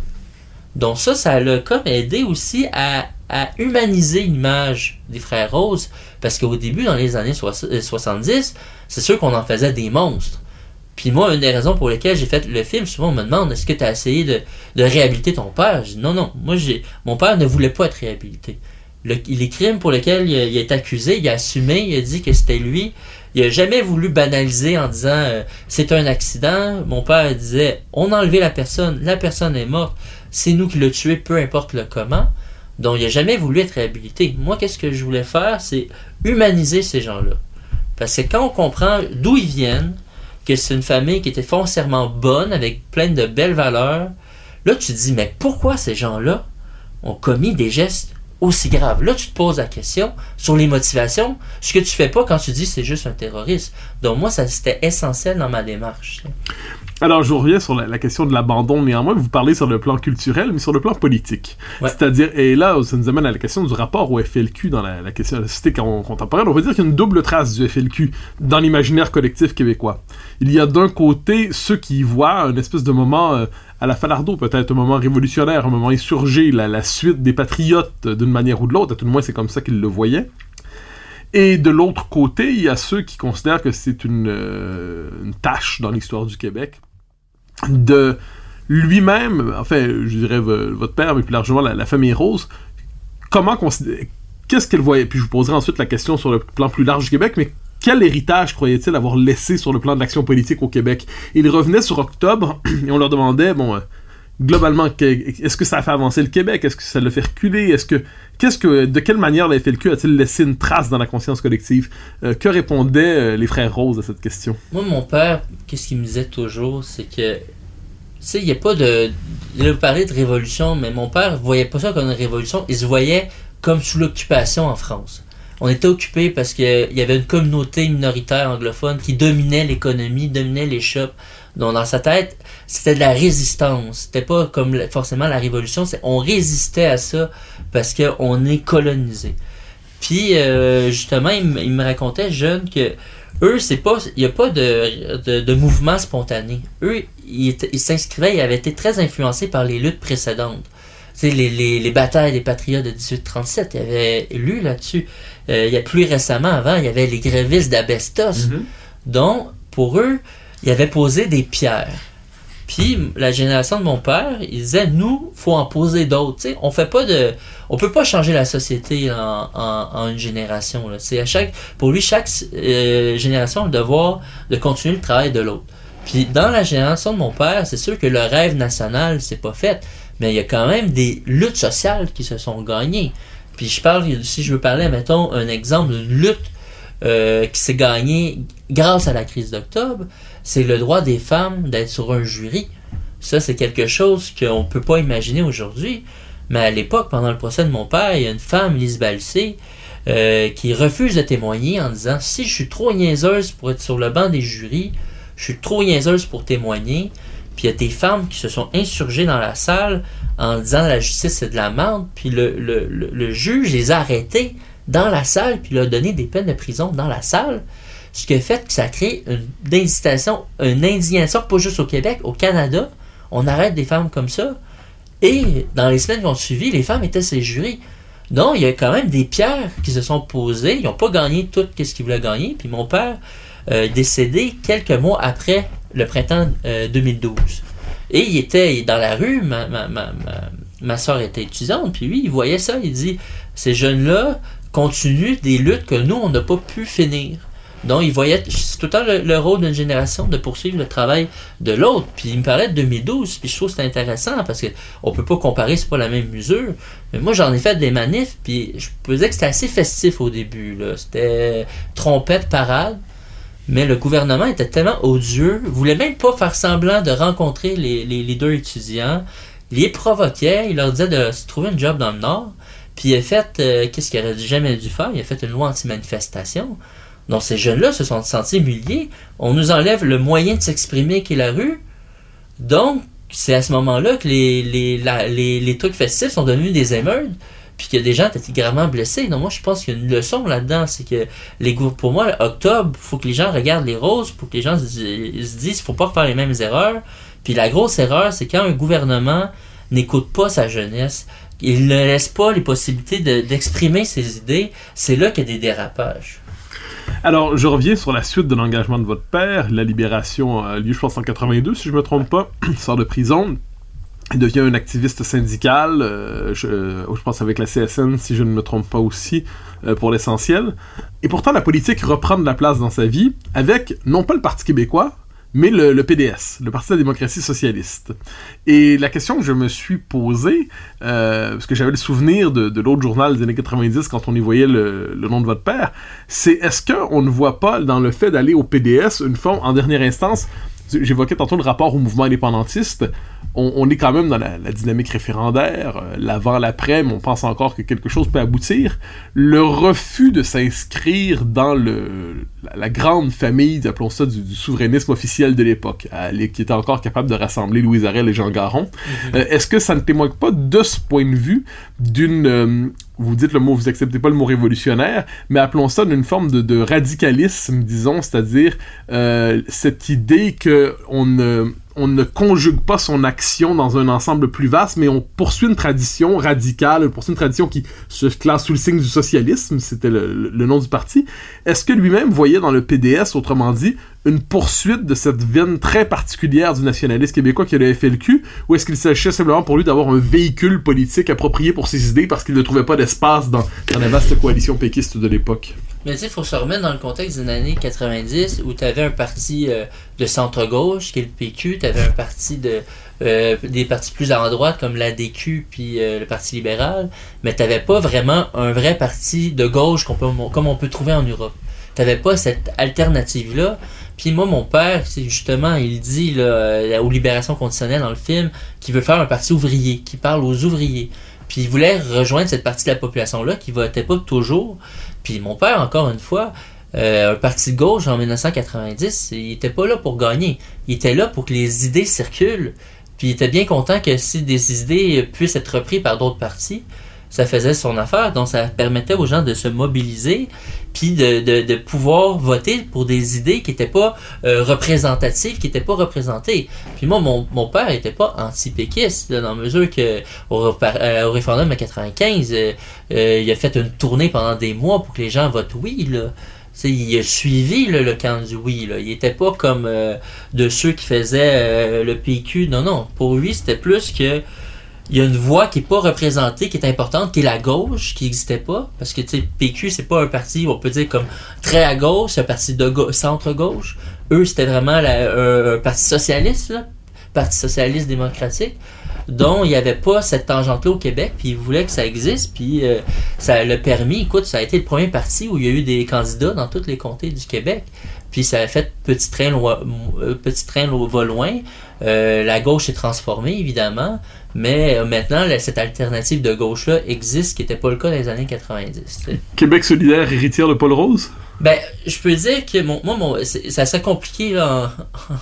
Donc ça, ça l'a comme aidé aussi à, à humaniser l'image des frères Rose, parce qu'au début, dans les années soix- euh, 70, c'est sûr qu'on en faisait des monstres. Puis moi, une des raisons pour lesquelles j'ai fait le film, souvent on me demande est-ce que tu as essayé de, réhabiliter ton père? Je dis non, non. Moi, mon père ne voulait pas être réhabilité. Le- les crimes pour lesquels il est accusé, il a assumé, il a dit que c'était lui. Il a jamais voulu banaliser en disant euh, c'est un accident. Mon père disait on a enlevé la personne, la personne est morte, c'est nous qui l'a tué, peu importe le comment. Donc il a jamais voulu être réhabilité. Moi, qu'est-ce que je voulais faire, c'est humaniser ces gens-là. Parce que quand on comprend d'où ils viennent, que c'est une famille qui était foncièrement bonne, avec plein de belles valeurs, là tu te dis, mais pourquoi ces gens-là ont commis des gestes aussi graves? Là tu te poses la question sur les motivations, ce que tu fais pas quand tu dis c'est juste un terroriste. Donc moi, ça c'était essentiel dans ma démarche. Alors, je reviens sur la, la question de l'abandon, néanmoins, vous parlez sur le plan culturel, mais sur le plan politique. Ouais. C'est-à-dire, et là, ça nous amène à la question du rapport au FLQ dans la, la question de la société con- contemporaine. On peut dire qu'il y a une double trace du FLQ dans l'imaginaire collectif québécois. Il y a d'un côté ceux qui y voient un espèce de moment euh, à la Falardeau, peut-être un moment révolutionnaire, un moment insurgé, la, la suite des patriotes euh, d'une manière ou de l'autre, à tout le moins c'est comme ça qu'ils le voyaient. Et de l'autre côté, il y a ceux qui considèrent que c'est une, euh, tâche dans l'histoire du Québec de lui-même, enfin, je dirais vo- votre père, mais plus largement la, famille Rose, comment qu'est-ce qu'elle voyait, puis je vous poserai ensuite la question sur le plan plus large du Québec, mais quel héritage croyait-il avoir laissé sur le plan de l'action politique au Québec? Il revenait sur octobre et on leur demandait, bon, euh, globalement, est-ce que ça a fait avancer le Québec? Est-ce que ça l'a fait reculer? Est-ce que, qu'est-ce que, de quelle manière le FLQ a-t-il laissé une trace dans la conscience collective? Euh, Que répondaient euh, les frères Rose à cette question? Moi, mon père, qu'est-ce qu'il me disait toujours, c'est que, tu sais, il n'y a pas de. Il a parlé de révolution, mais mon père voyait pas ça comme une révolution, il se voyait comme sous l'occupation en France. On était occupé parce qu'il y avait une communauté minoritaire anglophone qui dominait l'économie, dominait les shops. Donc, dans sa tête, c'était de la résistance. C'était pas comme forcément la révolution, c'est on résistait à ça parce qu'on est colonisé. Puis, euh, justement, il, me- il me racontait jeune que eux, c'est pas, il n'y a pas de, de, de mouvement spontané. Eux, ils, ils s'inscrivaient, ils avaient été très influencés par les luttes précédentes. Tu sais, les, les, les batailles des patriotes de 1837, il y avait lu là-dessus. Euh, il y a plus récemment, avant, il y avait les grévistes d'Abestos. Donc, pour eux, ils avaient posé des pierres. Puis la génération de mon père, il disait nous, faut en poser d'autres. On fait peut pas changer la société en, une génération. C'est à chaque, pour lui, chaque euh, génération a le devoir de continuer le travail de l'autre. Puis dans la génération de mon père, c'est sûr que le rêve national c'est pas fait, mais il y a quand même des luttes sociales qui se sont gagnées. Puis je parle, si je veux parler, mettons un exemple d'une lutte euh, qui s'est gagnée grâce à la crise d'octobre, c'est le droit des femmes d'être sur un jury. Ça, c'est quelque chose qu'on ne peut pas imaginer aujourd'hui. Mais à l'époque, pendant le procès de mon père, il y a une femme, Lise Balsé, euh, qui refuse de témoigner en disant si je suis trop niaiseuse pour être sur le banc des jurys, je suis trop niaiseuse pour témoigner. Puis il y a des femmes qui se sont insurgées dans la salle en disant la justice c'est de la merde. Puis le, juge les a arrêtés dans la salle, puis leur a donné des peines de prison dans la salle. Ce qui a fait que ça crée une incitation, une indignation, pas juste au Québec, au Canada. On arrête des femmes comme ça. Et dans les semaines qui ont suivi, les femmes étaient ces jurys. Donc, il y a quand même des pierres qui se sont posées. Ils n'ont pas gagné tout ce qu'ils voulaient gagner. Puis mon père euh, décédé quelques mois après le printemps euh, 2012. Et il était dans la rue, ma, ma soeur était étudiante, puis lui, il voyait ça, il dit, ces jeunes-là continuent des luttes que nous, on n'a pas pu finir. Donc, il voyait, c'est tout le temps le, le rôle d'une génération de poursuivre le travail de l'autre. Puis il me parlait de 2012, puis je trouve que c'est intéressant parce que on peut pas comparer, c'est pas la même mesure. Mais moi, j'en ai fait des manifs, puis je peux dire que c'était assez festif au début. C'était trompette, parade. Mais le gouvernement était tellement odieux, voulait même pas faire semblant de rencontrer les deux étudiants. Il les provoquait, il leur disait de se trouver un job dans le Nord. Puis il a fait, euh, qu'est-ce qu'il aurait jamais dû faire? Il a fait une loi anti-manifestation. Donc ces jeunes-là se sont sentis humiliés. On nous enlève le moyen de s'exprimer qui est la rue. Donc, c'est à ce moment-là que les, les, les, trucs festifs sont devenus des émeutes. puis que des gens étaient gravement blessés. Donc moi, je pense qu'il y a une leçon là-dedans, c'est que les pour moi, octobre, faut que les gens regardent les roses, pour que les gens se, se disent, faut pas faire les mêmes erreurs. Puis la grosse erreur, c'est quand un gouvernement n'écoute pas sa jeunesse, il ne laisse pas les possibilités de- d'exprimer ses idées, c'est là qu'il y a des dérapages. Alors, je reviens sur la suite de l'engagement de votre père. La libération a lieu, je pense, en 82, si je me trompe pas. Il sort de prison. Il devient un activiste syndical, euh, je, euh, je pense avec la CSN, si je ne me trompe pas aussi, euh, pour l'essentiel. Et pourtant, la politique reprend de la place dans sa vie avec, non pas le Parti québécois, mais le, PDS, le Parti de la démocratie socialiste. Et la question que je me suis posée, euh, parce que j'avais le souvenir de, de l'autre journal des années 90 quand on y voyait le, le nom de votre père, c'est est-ce qu'on ne voit pas dans le fait d'aller au PDS une forme, en dernière instance, j'évoquais tantôt le rapport au mouvement indépendantiste, on, on est quand même dans la, la dynamique référendaire, euh, l'avant, l'après, mais on pense encore que quelque chose peut aboutir. Le refus de s'inscrire dans le, la, la grande famille, appelons ça, du, du souverainisme officiel de l'époque, qui était encore capable de rassembler Louise Arel et Jean Garon, euh, est-ce que ça ne témoigne pas de ce point de vue d'une... euh, vous dites le mot, vous acceptez pas le mot révolutionnaire, mais appelons ça d'une forme de, de radicalisme, disons, c'est-à-dire cette idée que on ne, on ne conjugue pas son action dans un ensemble plus vaste, mais on poursuit une tradition radicale, on poursuit une tradition qui se classe sous le signe du socialisme, c'était le, nom du parti. Est-ce que lui-même voyait dans le PDS, autrement dit, une poursuite de cette veine très particulière du nationalisme québécois qui est le FLQ, ou est-ce qu'il s'agissait simplement pour lui d'avoir un véhicule politique approprié pour ses idées parce qu'il ne trouvait pas d'espace dans, dans la vaste coalition péquiste de l'époque? Mais tu sais, il faut se remettre dans le contexte des années 90 où tu avais un parti euh, de centre-gauche, qui est le PQ, tu avais un parti de. euh, des partis plus à droite comme l'ADQ puis euh, le Parti libéral, mais tu n'avais pas vraiment un vrai parti de gauche qu'on peut, comme on peut trouver en Europe. Tu n'avais pas cette alternative-là. Puis moi, mon père, c'est justement, il dit là, aux libérations conditionnelles dans le film qu'il veut faire un parti ouvrier, qui parle aux ouvriers. Puis il voulait rejoindre cette partie de la population-là qui votait pas toujours. Puis mon père, encore une fois, euh, un parti de gauche en 1990, il était pas là pour gagner. Il était là pour que les idées circulent. Puis il était bien content que si des idées puissent être reprises par d'autres partis, ça faisait son affaire. Donc ça permettait aux gens de se mobiliser, puis de, de, pouvoir voter pour des idées qui n'étaient pas euh, représentatives, qui n'étaient pas représentées. Puis moi, mon, mon père était pas anti-péquiste, dans la mesure que au, euh, référendum de 95, euh, il a fait une tournée pendant des mois pour que les gens votent oui, là. Il a suivi le camp du oui. Là. Il était pas comme de ceux qui faisaient le PQ. Non, non. Pour lui, c'était plus que il y a une voix qui est pas représentée, qui est importante, qui est la gauche, qui n'existait pas. Parce que tu sais, PQ, c'est pas un parti, on peut dire comme très à gauche, c'est un parti de gau- centre-gauche. Eux, c'était vraiment un, parti socialiste, là. Parti socialiste démocratique dont il n'y avait pas cette tangente-là au Québec, puis ils voulaient que ça existe, puis euh, ça l'a permis, écoute, ça a été le premier parti où il y a eu des candidats dans tous les comtés du Québec, puis ça a fait petit train, loi- euh, petit train va loin, Euh, la gauche s'est transformée, évidemment, mais euh, maintenant, là, cette alternative de gauche-là existe, qui n'était pas le cas dans les années 90. tu sais. Québec solidaire, héritière de Paul Rose? Ben, je peux dire que mon, moi, mon, ça serait compliqué là,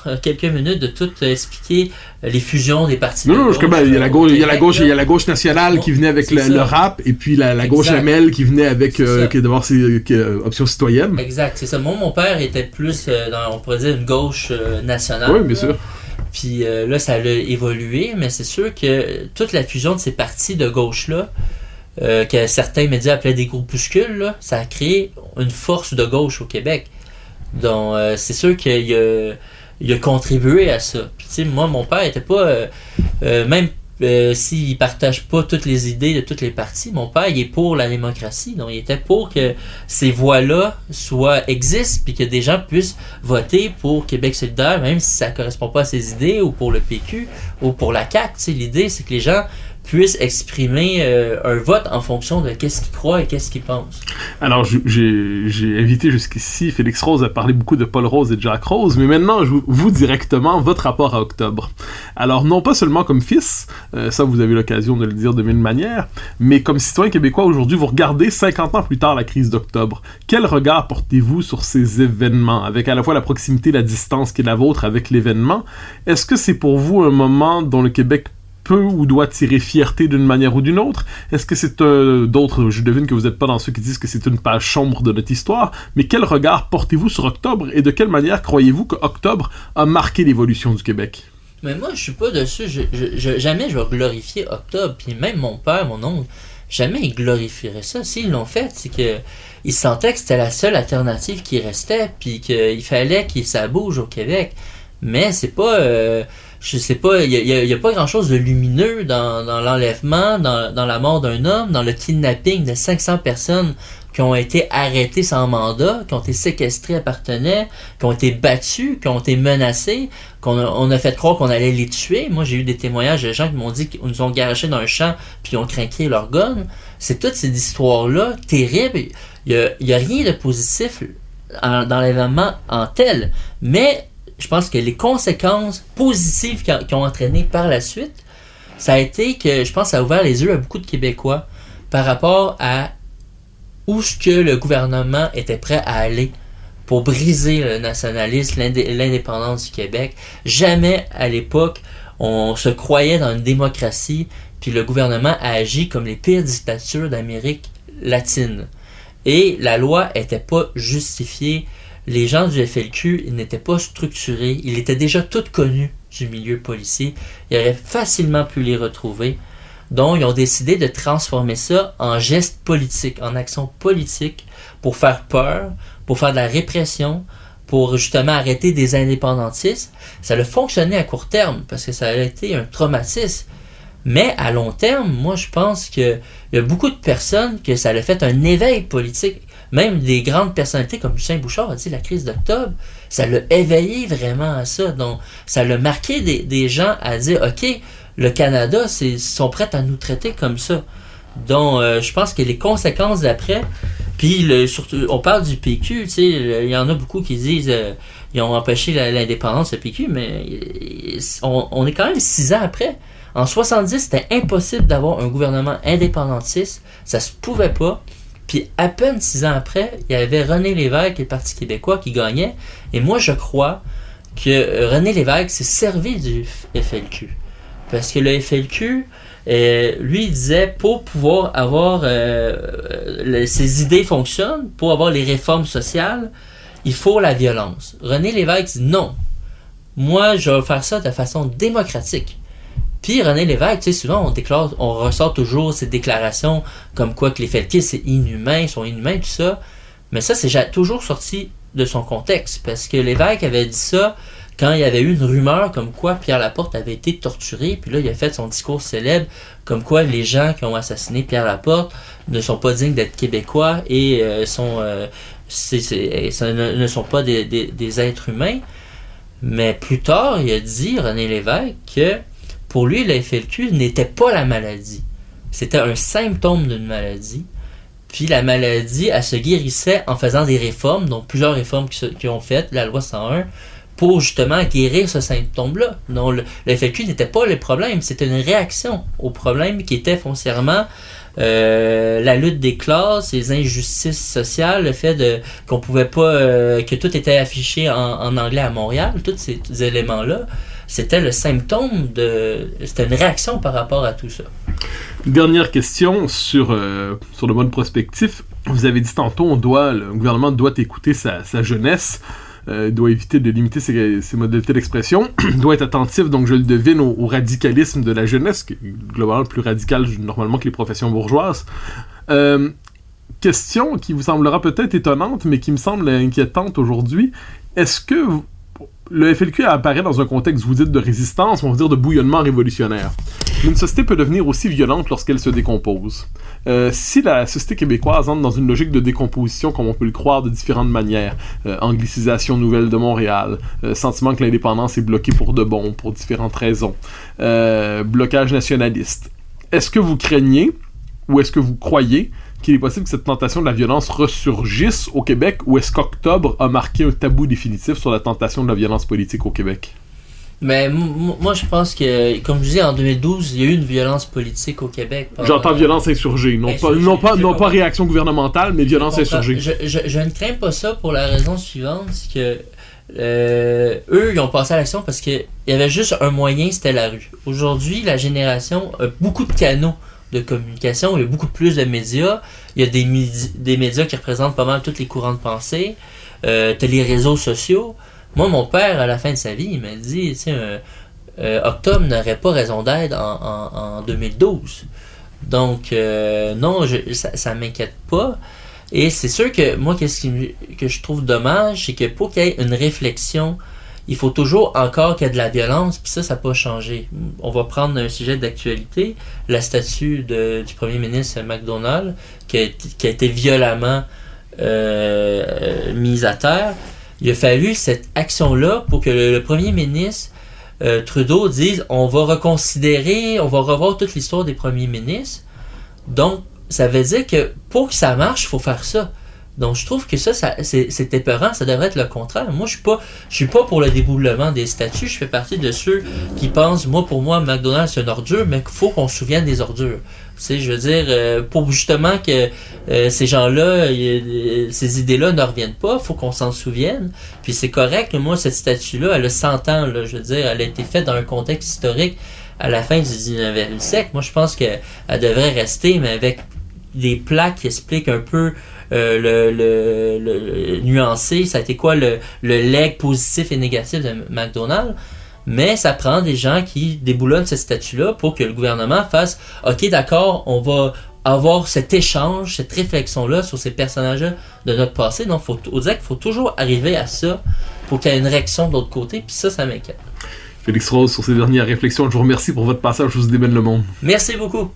en, en quelques minutes de tout expliquer les fusions des partis. Non, de non, je gauche, comprends. Il y a la euh, au gauche, il y a la Québec, gauche, là. il y a la gauche nationale qui venait avec le, rap, et puis la, la gauche lamelle qui venait avec, euh, ça. qui d'avoir ses euh, qui, euh, options citoyennes. Exact, c'est ça. Moi, mon père était plus euh, dans, on pourrait dire, une gauche euh, nationale. Oui, bien sûr. Puis euh, là, ça a évolué, mais c'est sûr que toute la fusion de ces partis de gauche-là, euh, que certains médias appelaient des groupuscules, ça a créé une force de gauche au Québec. Donc, euh, c'est sûr qu'il a, contribué à ça. Puis, tu sais, moi, mon père était pas. même euh, s'il partage pas toutes les idées de toutes les partis, mon père, il est pour la démocratie. Donc, il était pour que ces voix-là soient, existent, puis que des gens puissent voter pour Québec solidaire, même si ça correspond pas à ses idées, ou pour le PQ, ou pour la CAQ. Tu l'idée, c'est que les gens puissent exprimer euh, un vote en fonction de qu'est-ce qu'ils croient et qu'est-ce qu'ils pensent. Alors, j'ai invité jusqu'ici Félix Rose à parler beaucoup de Paul Rose et de Jacques Rose, mais maintenant, je vous, vous directement, votre rapport à Octobre. Alors, non pas seulement comme fils, euh, ça vous avez l'occasion de le dire de mille manières, mais comme citoyen québécois aujourd'hui, vous regardez 50 ans plus tard la crise d'octobre. Quel regard portez-vous sur ces événements, avec à la fois la proximité et la distance qui est la vôtre avec l'événement? Est-ce que c'est pour vous un moment dont le Québec ou doit tirer fierté d'une manière ou d'une autre? Est-ce que c'est euh, d'autres Je devine que vous n'êtes pas dans ceux qui disent que c'est une page sombre de notre histoire, mais quel regard portez-vous sur Octobre et de quelle manière croyez-vous que Octobre a marqué l'évolution du Québec? Mais moi, je suis pas dessus. Je, je- jamais je vais glorifier Octobre. Puis même mon père, mon oncle, jamais ils glorifieraient ça. S'ils l'ont fait, c'est que ils sentaient que c'était la seule alternative qui restait, puis qu'il fallait qu'il ça bouge au Québec. Mais c'est pas, euh, je sais pas, il y a, a- pas grand chose de lumineux dans, l'enlèvement, dans, la mort d'un homme, dans le kidnapping de 500 personnes qui ont été arrêtées sans mandat, qui ont été séquestrées à Partenay, qui ont été battues, qui ont été menacées, qu'on a, on a fait croire qu'on allait les tuer. Moi, j'ai eu des témoignages de gens qui m'ont dit qu'ils nous ont garagés dans un champ puis ils ont craqué leur gun. C'est toutes ces histoires-là terribles. Il y a, rien de positif dans l'événement en tel. Mais je pense que les conséquences positives qui, a- qui ont entraîné par la suite, ça a été que je pense que ça a ouvert les yeux à beaucoup de Québécois par rapport à où ce que le gouvernement était prêt à aller pour briser le nationalisme, l'indé- l'indépendance du Québec. Jamais à l'époque on se croyait dans une démocratie, puis le gouvernement a agi comme les pires dictatures d'Amérique latine. Et la loi était pas justifiée. Les gens du FLQ ils n'étaient pas structurés. Ils étaient déjà tous connus du milieu policier. Il aurait facilement pu les retrouver. Donc, ils ont décidé de transformer ça en geste politique, en action politique, pour faire peur, pour faire de la répression, pour justement arrêter des indépendantistes. Ça a fonctionné à court terme, parce que ça a été un traumatisme. Mais à long terme, moi, je pense qu'il y a beaucoup de personnes que ça a fait un éveil politique. Même des grandes personnalités comme Lucien Bouchard a dit la crise d'octobre, ça l'a éveillé vraiment à ça. Donc, ça l'a marqué des, gens à dire, OK, le Canada, c'est sont prêts à nous traiter comme ça. Donc, euh, je pense que les conséquences d'après, puis surtout, on parle du PQ, tu sais, il y en a beaucoup qui disent euh, ils ont empêché l'indépendance, le PQ, mais euh, on, on est quand même six ans après. En 70, c'était impossible d'avoir un gouvernement indépendantiste, ça se pouvait pas. Puis à peine six ans après, il y avait René Lévesque et le Parti québécois qui gagnait. Et moi, je crois que René Lévesque s'est servi du FLQ. Parce que le FLQ, euh, lui, disait pour pouvoir avoir euh, ses idées fonctionnent, pour avoir les réformes sociales, il faut la violence. René Lévesque dit non. Moi, je vais faire ça de façon démocratique. Puis René Lévesque, tu sais, souvent on déclare, on ressort toujours ces déclarations comme quoi que les Felkis c'est inhumain, sont inhumains, tout ça. Mais ça, c'est toujours sorti de son contexte, parce que Lévesque avait dit ça quand il y avait eu une rumeur comme quoi Pierre Laporte avait été torturé, puis là il a fait son discours célèbre comme quoi les gens qui ont assassiné Pierre Laporte ne sont pas dignes d'être québécois et euh, sont, euh, ça ne, ne sont pas des, des- des êtres humains. Mais plus tard, il a dit, René Lévesque, que pour lui, le FLQ n'était pas la maladie. C'était un symptôme d'une maladie. Puis la maladie, elle se guérissait en faisant des réformes, donc plusieurs réformes qui, ont fait, la loi 101, pour justement guérir ce symptôme-là. Donc le, FLQ n'était pas le problème, c'était une réaction au problème qui était foncièrement euh, la lutte des classes, les injustices sociales, le fait de qu'on pouvait pas euh, que tout était affiché en anglais à Montréal, tous ces éléments-là, c'était le symptôme de c'était une réaction par rapport à tout ça. Dernière question sur, euh, sur le mode prospectif. Vous avez dit tantôt, on doit, le gouvernement doit écouter sa, jeunesse, euh, doit éviter de limiter ses, modalités d'expression, doit être attentif, donc je le devine, au, radicalisme de la jeunesse, qui est globalement plus radical normalement que les professions bourgeoises. Euh, question qui vous semblera peut-être étonnante, mais qui me semble inquiétante aujourd'hui. Est-ce que le FLQ apparaît dans un contexte, vous dites, de résistance, on va dire de bouillonnement révolutionnaire. Une société peut devenir aussi violente lorsqu'elle se décompose. Euh, si la société québécoise entre dans une logique de décomposition, comme on peut le croire de différentes manières, euh, anglicisation nouvelle de Montréal, euh, sentiment que l'indépendance est bloquée pour de bon, pour différentes raisons, blocage nationaliste, est-ce que vous craignez ou est-ce que vous croyez qu'il est possible que cette tentation de la violence ressurgisse au Québec ou est-ce qu'octobre a marqué un tabou définitif sur la tentation de la violence politique au Québec? Mais moi je pense que comme je disais en 2012, il y a eu une violence politique au Québec. J'entends violence insurgée, non pas, non pas, non réaction gouvernementale, mais violence Je insurgée. Je, je- je ne crains pas ça pour la raison suivante, c'est que euh, eux, ils ont passé à l'action parce qu'il y avait juste un moyen, c'était la rue. Aujourd'hui, la génération a beaucoup de canaux de communication, il y a beaucoup plus de médias, il y a des, des médias qui représentent pas mal tous les courants de pensée, euh, les réseaux sociaux. Moi, mon père, à la fin de sa vie, il m'a dit, tu sais, euh, Octobre n'aurait pas raison d'être en, en, en 2012. Donc, euh, non, je, ça, ça m'inquiète pas. Et c'est sûr que moi, qu'est-ce que je trouve dommage, c'est que pour qu'il y ait une réflexion, il faut toujours encore qu'il y ait de la violence, puis ça, ça n'a pas changé. On va prendre un sujet d'actualité, la statue du premier ministre McDonald, qui a, été- violemment euh, mise à terre. Il a fallu cette action-là pour que le, le premier ministre euh, Trudeau dise on va reconsidérer, on va revoir toute l'histoire des premiers ministres. Donc, ça veut dire que pour que ça marche, il faut faire ça. Donc, je trouve que ça, ça c'est épeurant, ça devrait être le contraire. Moi, je suis pas, je suis pas pour le déboulement des statuts. Je fais partie de ceux qui pensent, moi, pour moi, McDonald's, c'est une ordure, mais qu'il faut qu'on se souvienne des ordures. Tu sais, je veux dire, euh, pour justement que euh, ces gens-là, euh, ces idées-là ne reviennent pas, faut qu'on s'en souvienne. Puis c'est correct moi, cette statue-là, elle a 100 ans, là, je veux dire, elle a été faite dans un contexte historique à la fin du 19e siècle. Moi, je pense qu'elle devrait rester, mais avec des plaques qui expliquent un peu euh, le, le, le- le nuancé, ça a été quoi le, le leg positif et négatif de McDonald's. Mais ça prend des gens qui déboulonnent cette statue-là pour que le gouvernement fasse OK, d'accord, on va avoir cet échange, cette réflexion-là sur ces personnages-là de notre passé. Donc, faut, on dirait qu'il faut toujours arriver à ça pour qu'il y ait une réaction de l'autre côté. Puis ça, ça m'inquiète. Félix Rose, sur ces dernières réflexions, je vous remercie pour votre passage, je vous démène le monde. Merci beaucoup.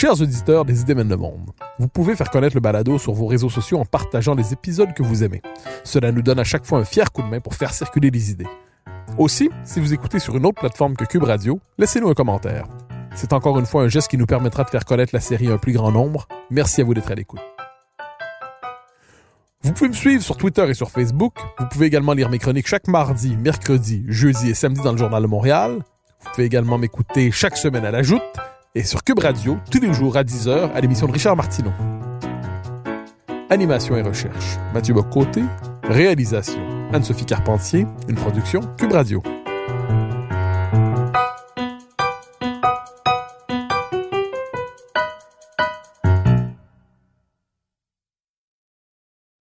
Chers auditeurs des Idées mènent le monde, vous pouvez faire connaître le balado sur vos réseaux sociaux en partageant les épisodes que vous aimez. Cela nous donne à chaque fois un fier coup de main pour faire circuler les idées. Aussi, si vous écoutez sur une autre plateforme que Cube Radio, laissez-nous un commentaire. C'est encore une fois un geste qui nous permettra de faire connaître la série à un plus grand nombre. Merci à vous d'être à l'écoute. Vous pouvez me suivre sur Twitter et sur Facebook. Vous pouvez également lire mes chroniques chaque mardi, mercredi, jeudi et samedi dans le Journal de Montréal. Vous pouvez également m'écouter chaque semaine à la Joute et sur Cube Radio tous les jours à 10h à l'émission de Richard Martineau. Animation et recherche, Mathieu Bocoté. Réalisation, Anne-Sophie Carpentier. Une production Cube Radio.